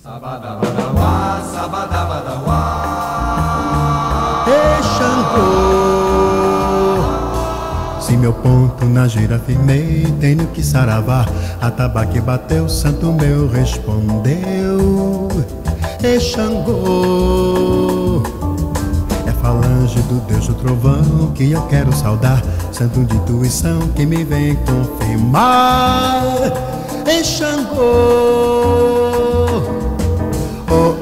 Sabadabadauá. Ê Xangô Se meu ponto na gira firmei Tenho que saravar Atabaque bateu, santo meu respondeu. Xangô É falange do Deus do trovão Que eu quero saudar. Santo de intuição que me vem confirmar. Xangô oh,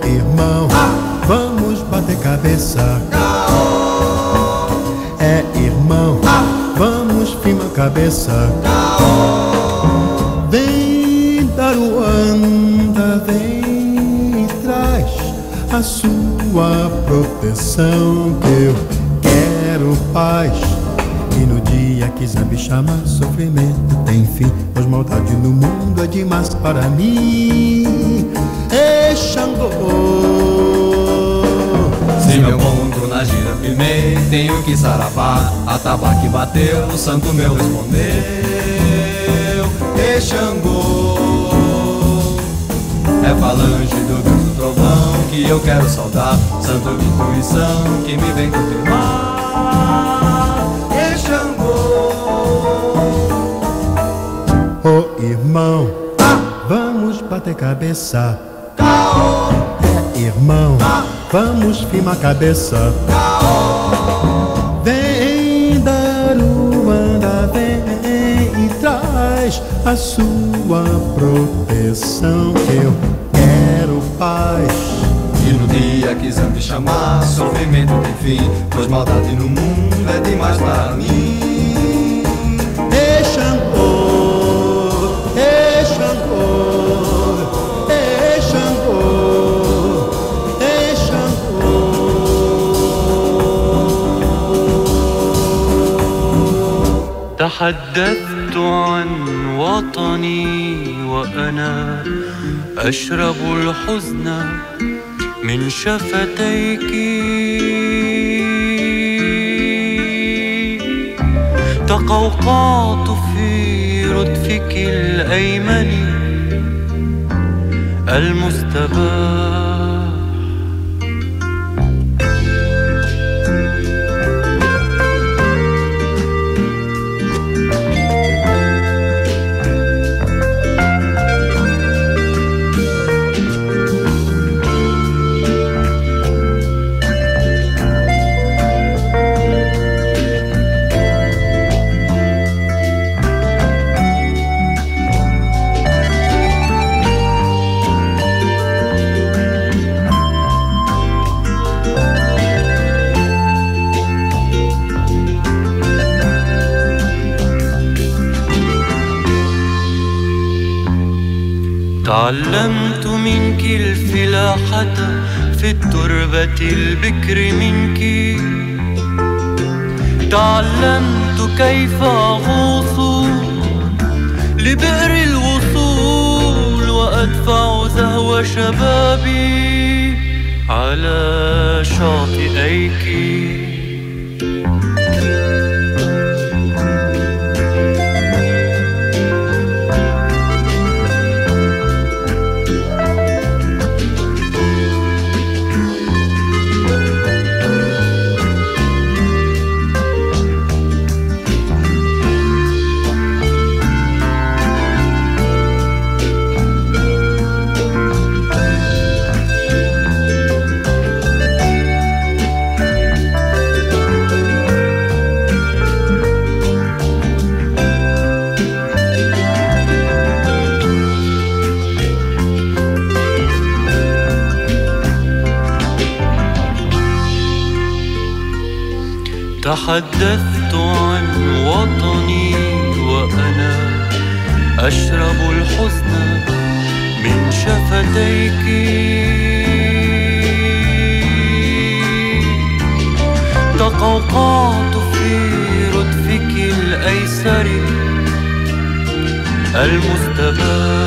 irmão, vamos bater cabeça. É irmão, vamos firmar cabeça. Vem dar o anda, vem traz a sua proteção que eu quero paz. E no dia que Zambi chama, sofrimento tem fim. Pois maldade no mundo é demais para mim. Se meu ponto na gira firmei, tenho que saravar. Atabaque bateu, o santo meu respondeu. E Xangô, é falange do Deus do trovão que eu quero saudar. Santo de intuição que me vem confirmar. E Xangô, Ô irmão, vamos bater cabeça. Irmão, vamos firmar cabeça. Vem dar o anda, vem e traz a sua proteção eu quero paz. E no dia que Zambi chamar, sofrimento tem fim. Pois maldade no mundo é demais para mim. تحدثت عن وطني وأنا أشرب الحزن من شفتيك. تقوقعت في ردفك الأيمن المستباح تعلمت منك الفلاحة في التربة البكر منك. تعلمت كيف أغوص لبئر الوصول وأدفع زهو شبابي على شاطئيك. تحدثت عن وطني وأنا أشرب الحزن من شفتيك. تقوقعت في ردفك الأيسر المستباح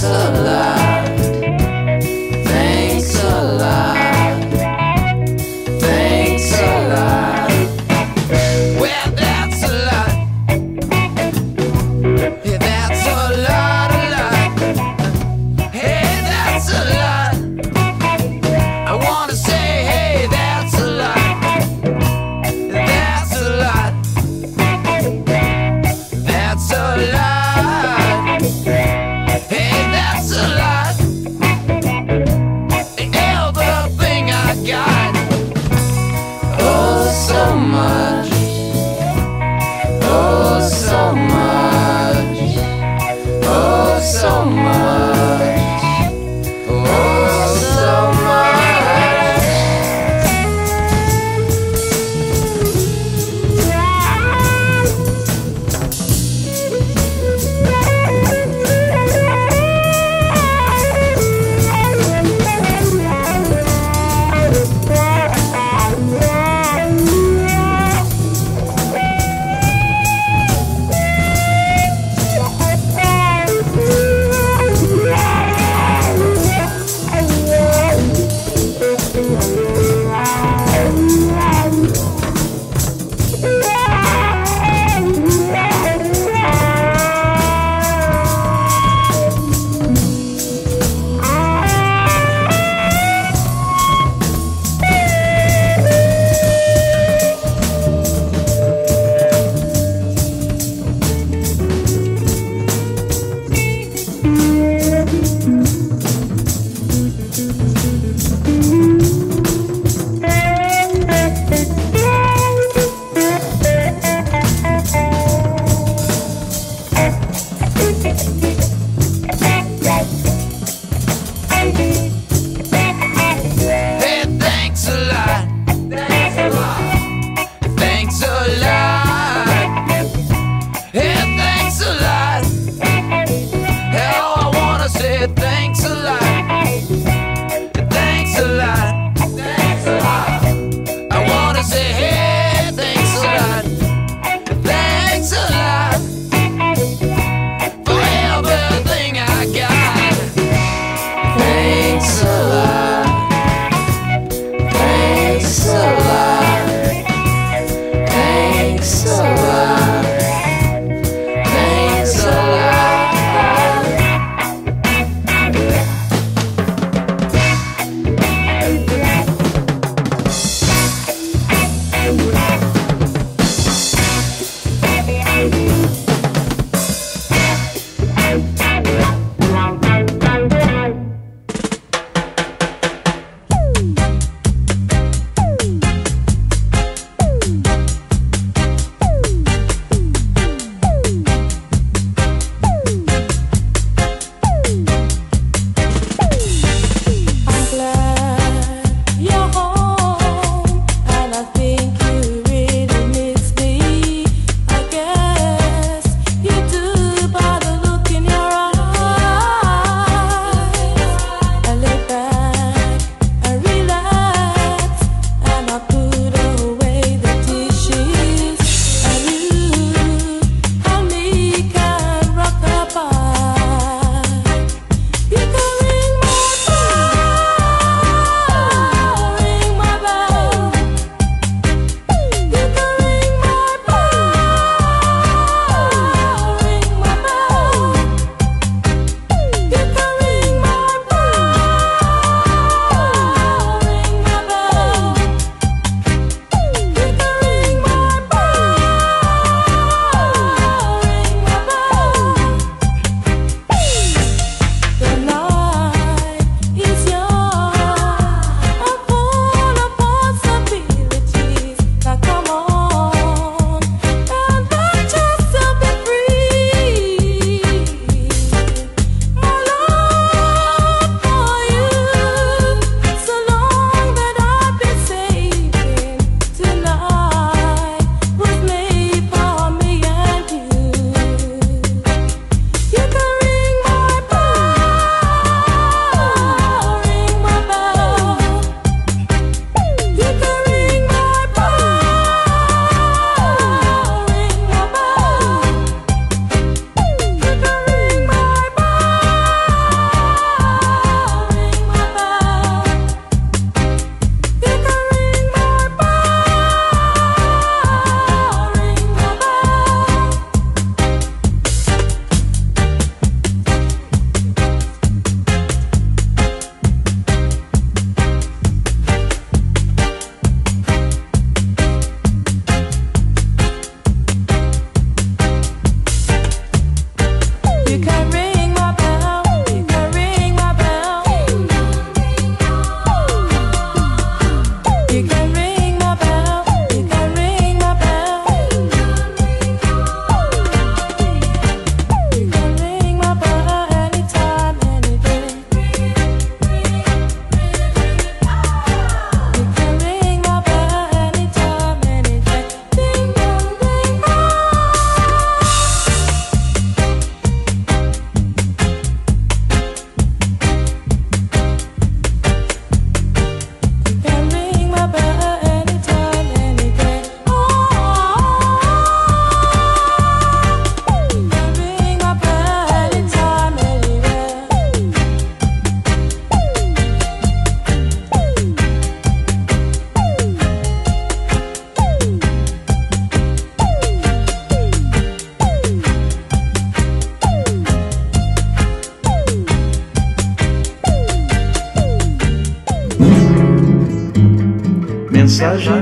sunlight.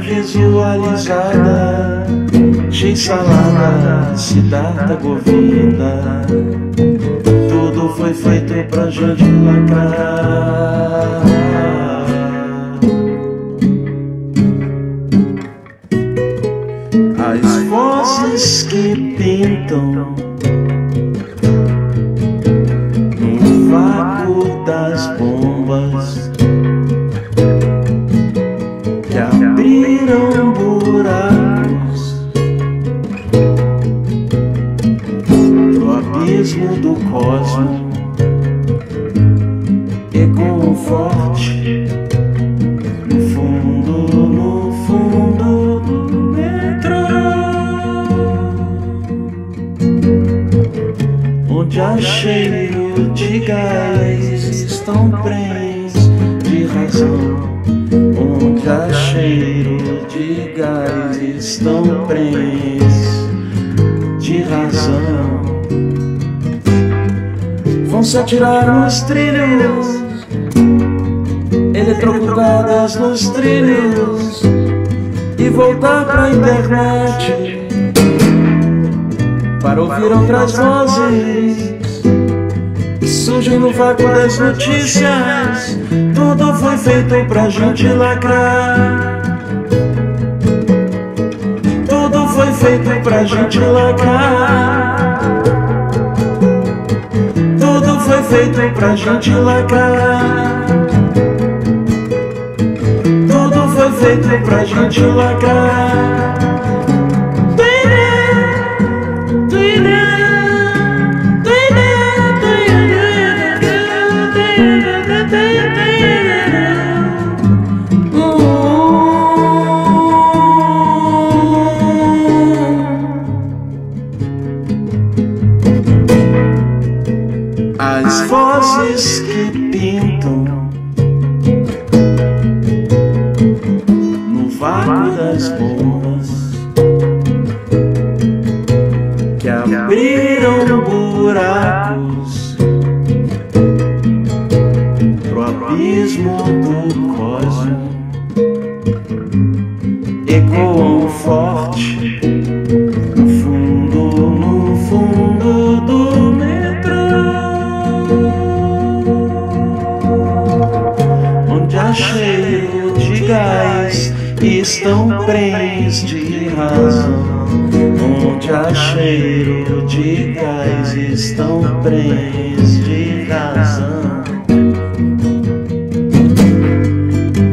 Visualizada, X-salada, Siddhartha Govinda. Tudo foi feito pra gente lacrar. Onde há cheiro de gás estão prens de razão. Onde há cheiro de gás estão prens de razão. Vão se atirar nos trilhos, eletrocutadas nos trilhos e voltar pra internet para ouvir outras vozes surgem no vácuo das notícias. Tudo foi feito pra gente lacrar. Tudo foi feito pra gente lacrar. Tudo foi feito pra gente lacrar. Tudo foi feito pra gente lacrar. Estão prens de razão. Onde há cheiro de gás estão prens de razão.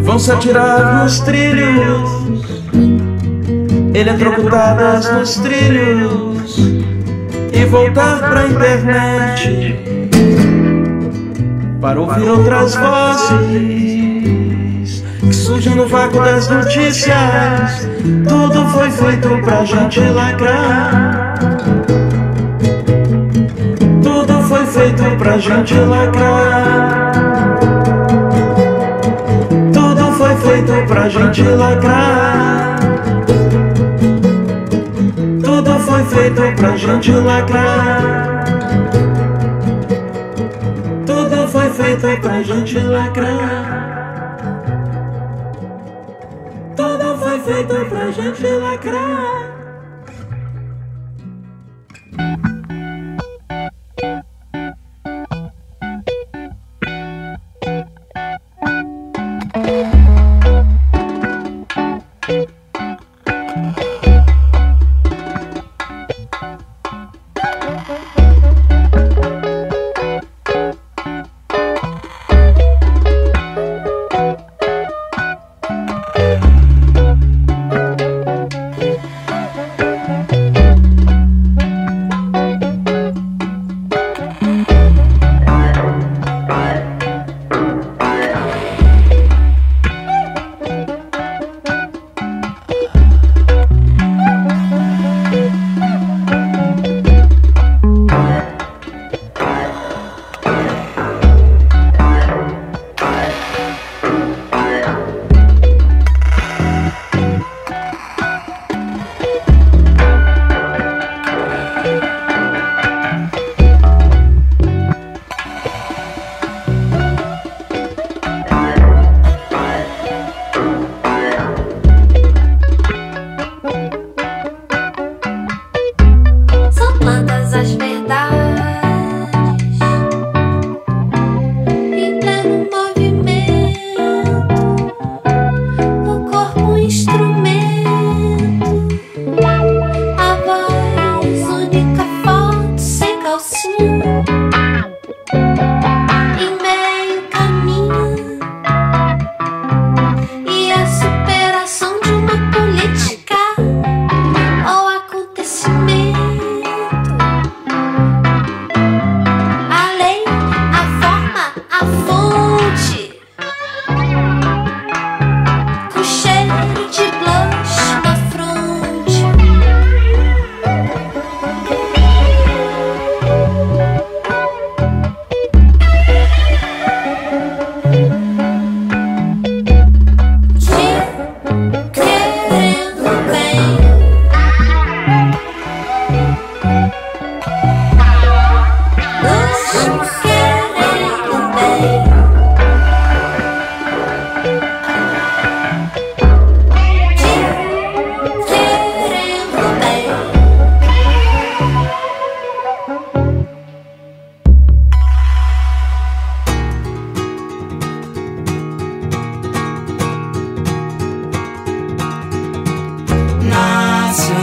Vão se atirar nos trilhos eletrocutadas nos trilhos e voltar pra internet para ouvir outras vozes que surgem no vácuo das notícias. Tudo foi feito pra gente lacrar. Tudo foi feito pra gente lacrar. Tudo foi feito pra gente lacrar. Tudo foi feito pra gente lacrar. Tudo foi feito pra gente lacrar. Feito pra gente lacrar. answer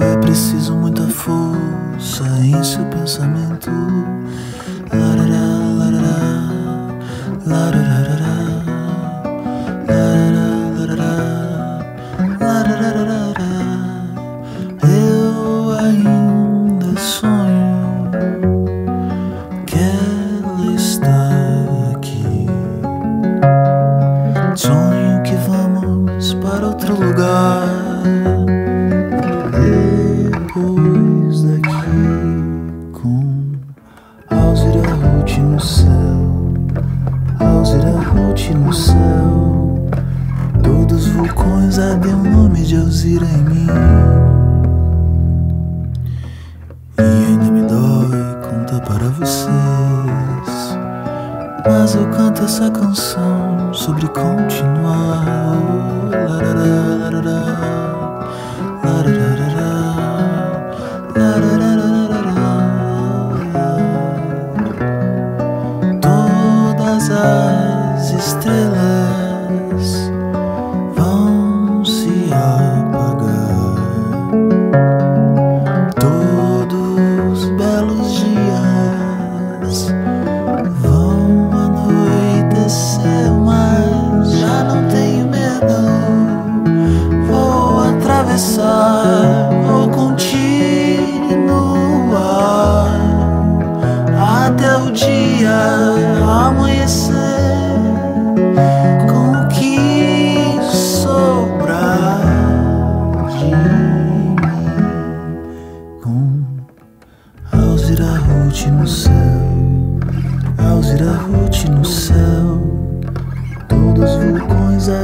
É preciso muita força em seu pensamento. Larará, larará, larará.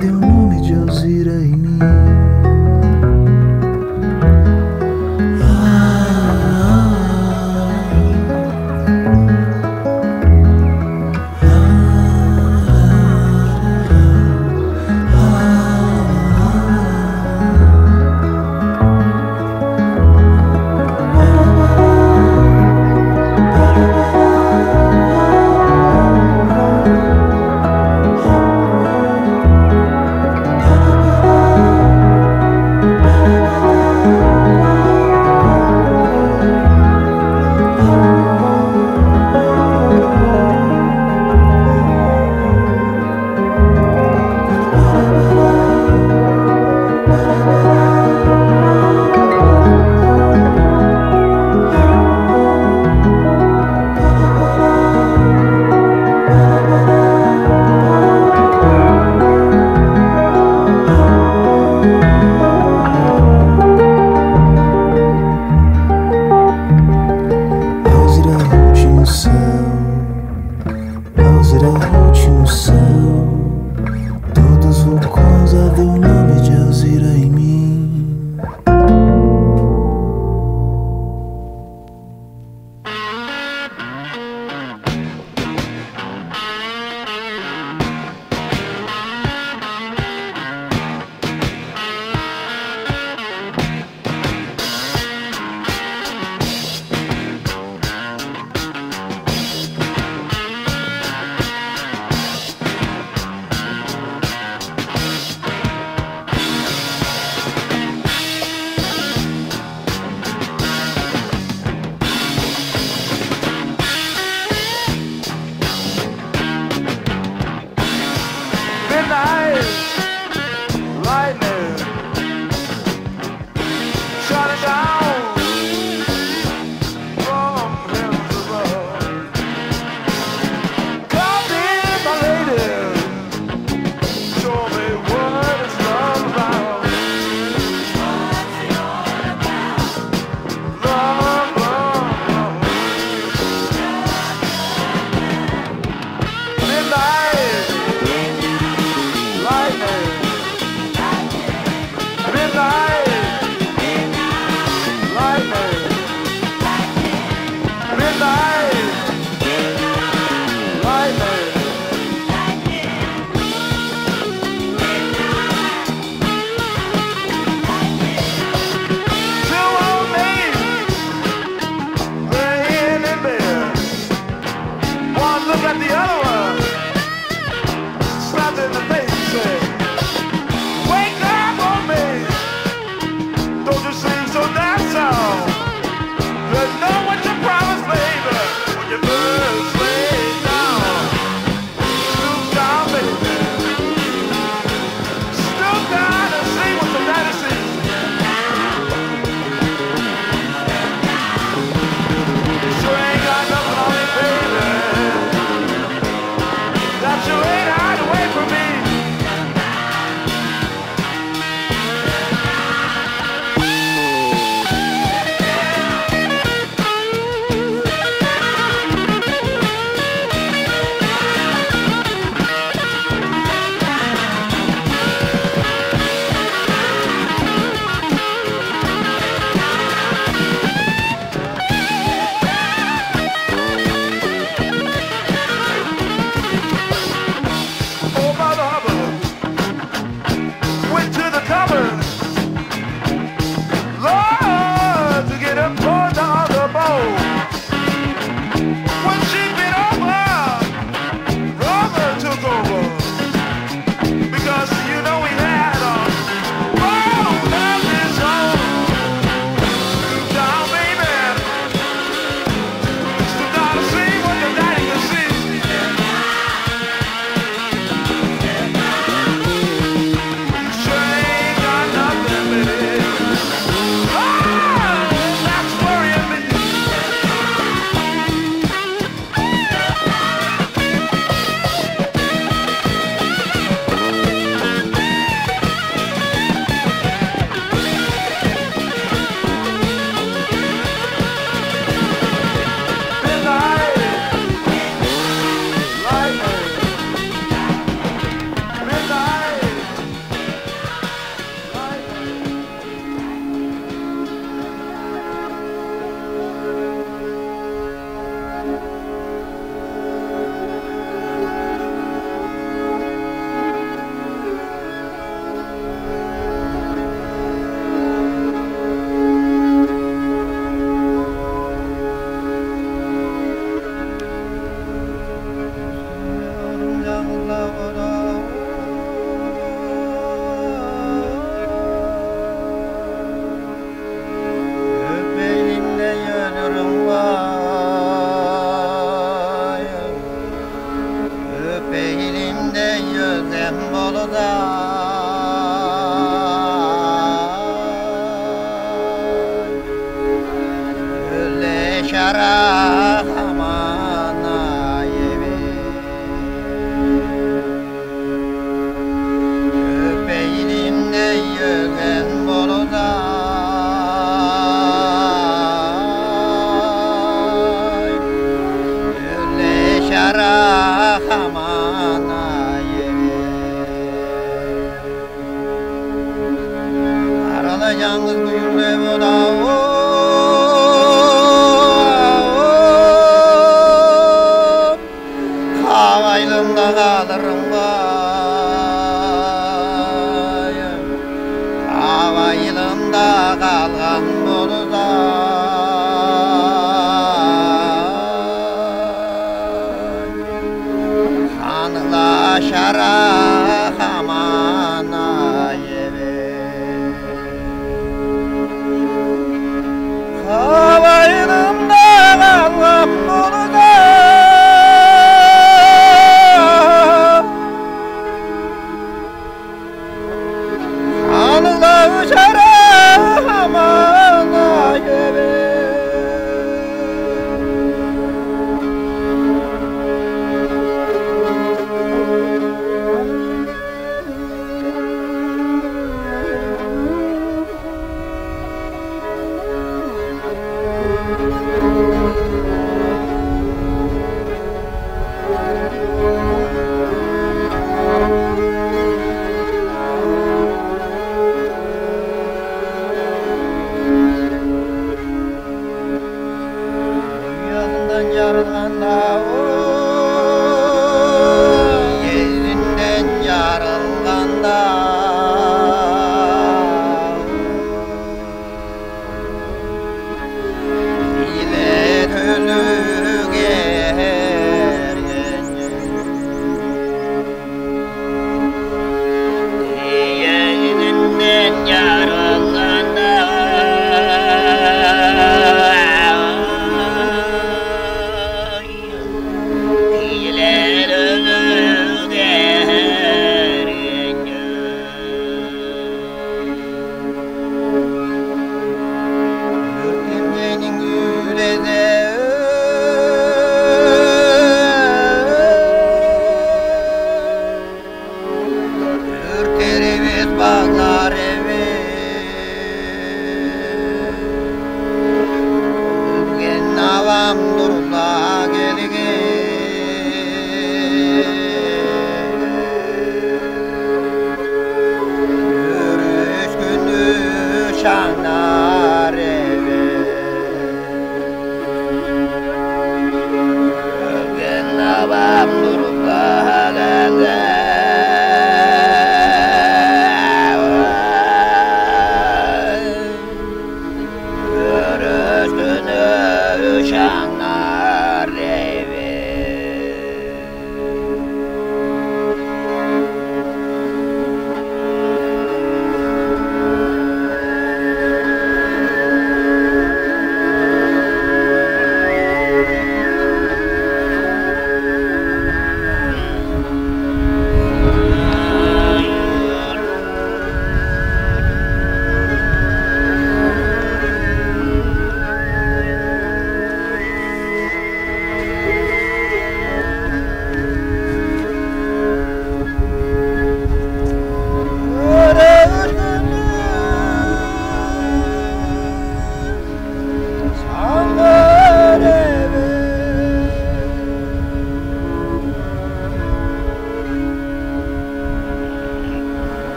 do.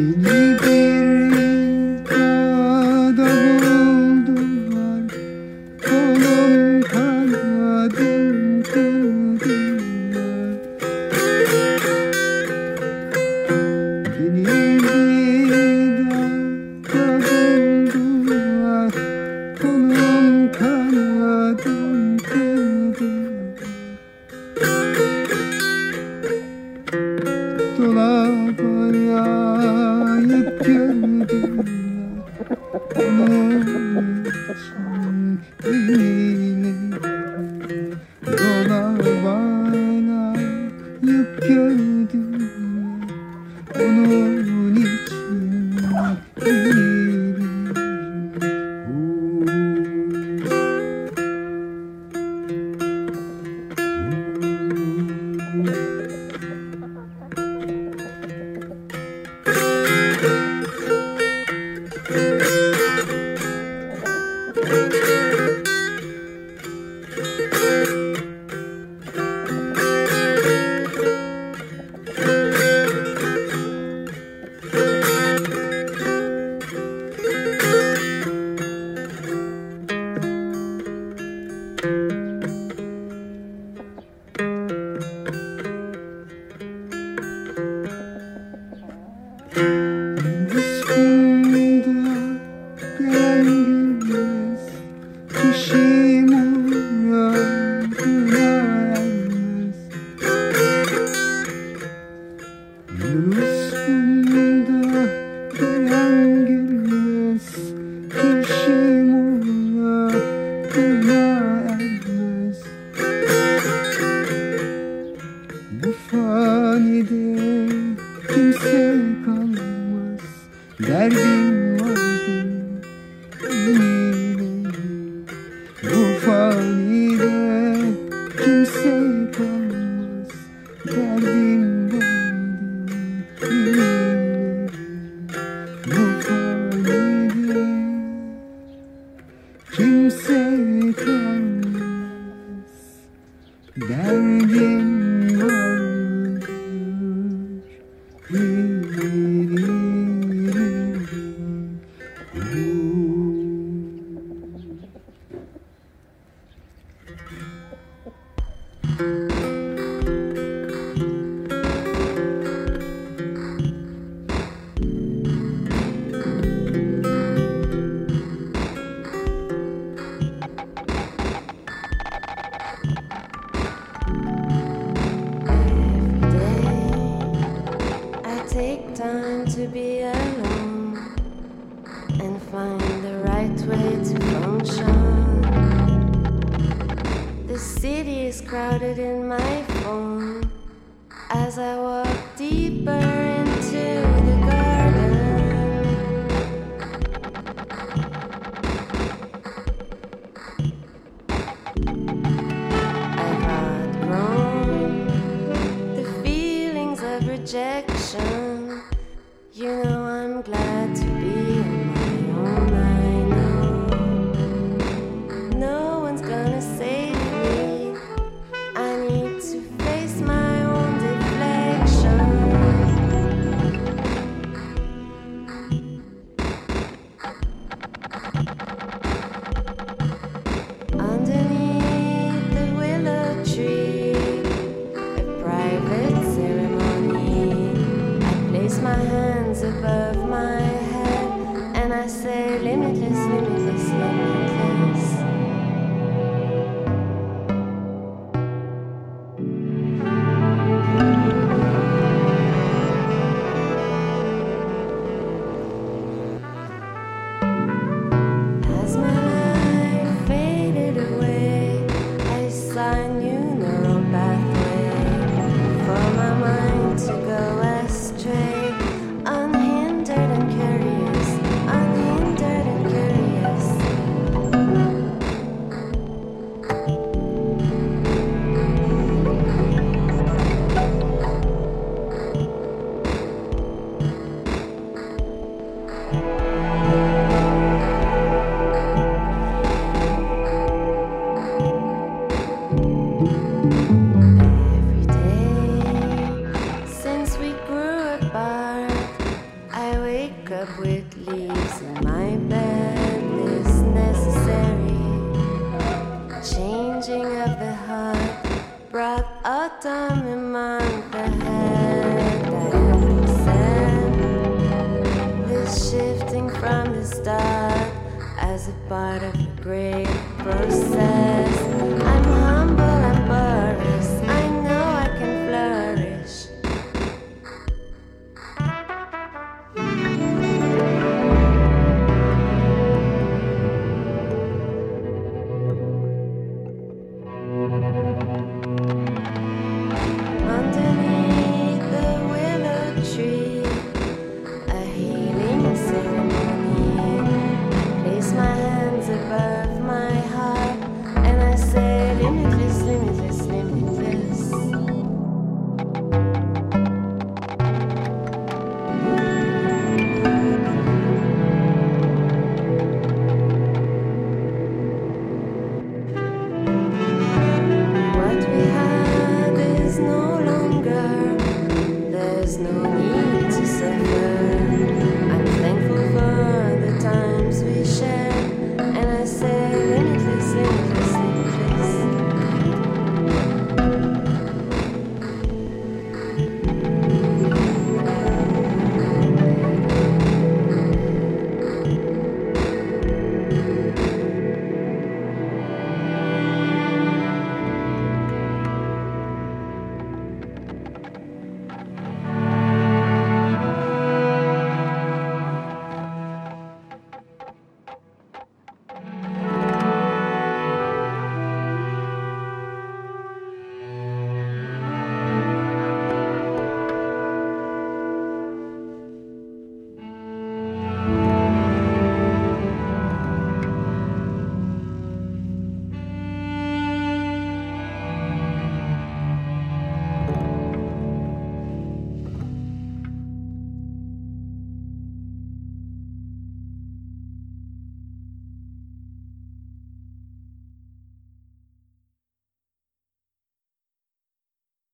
Ooh.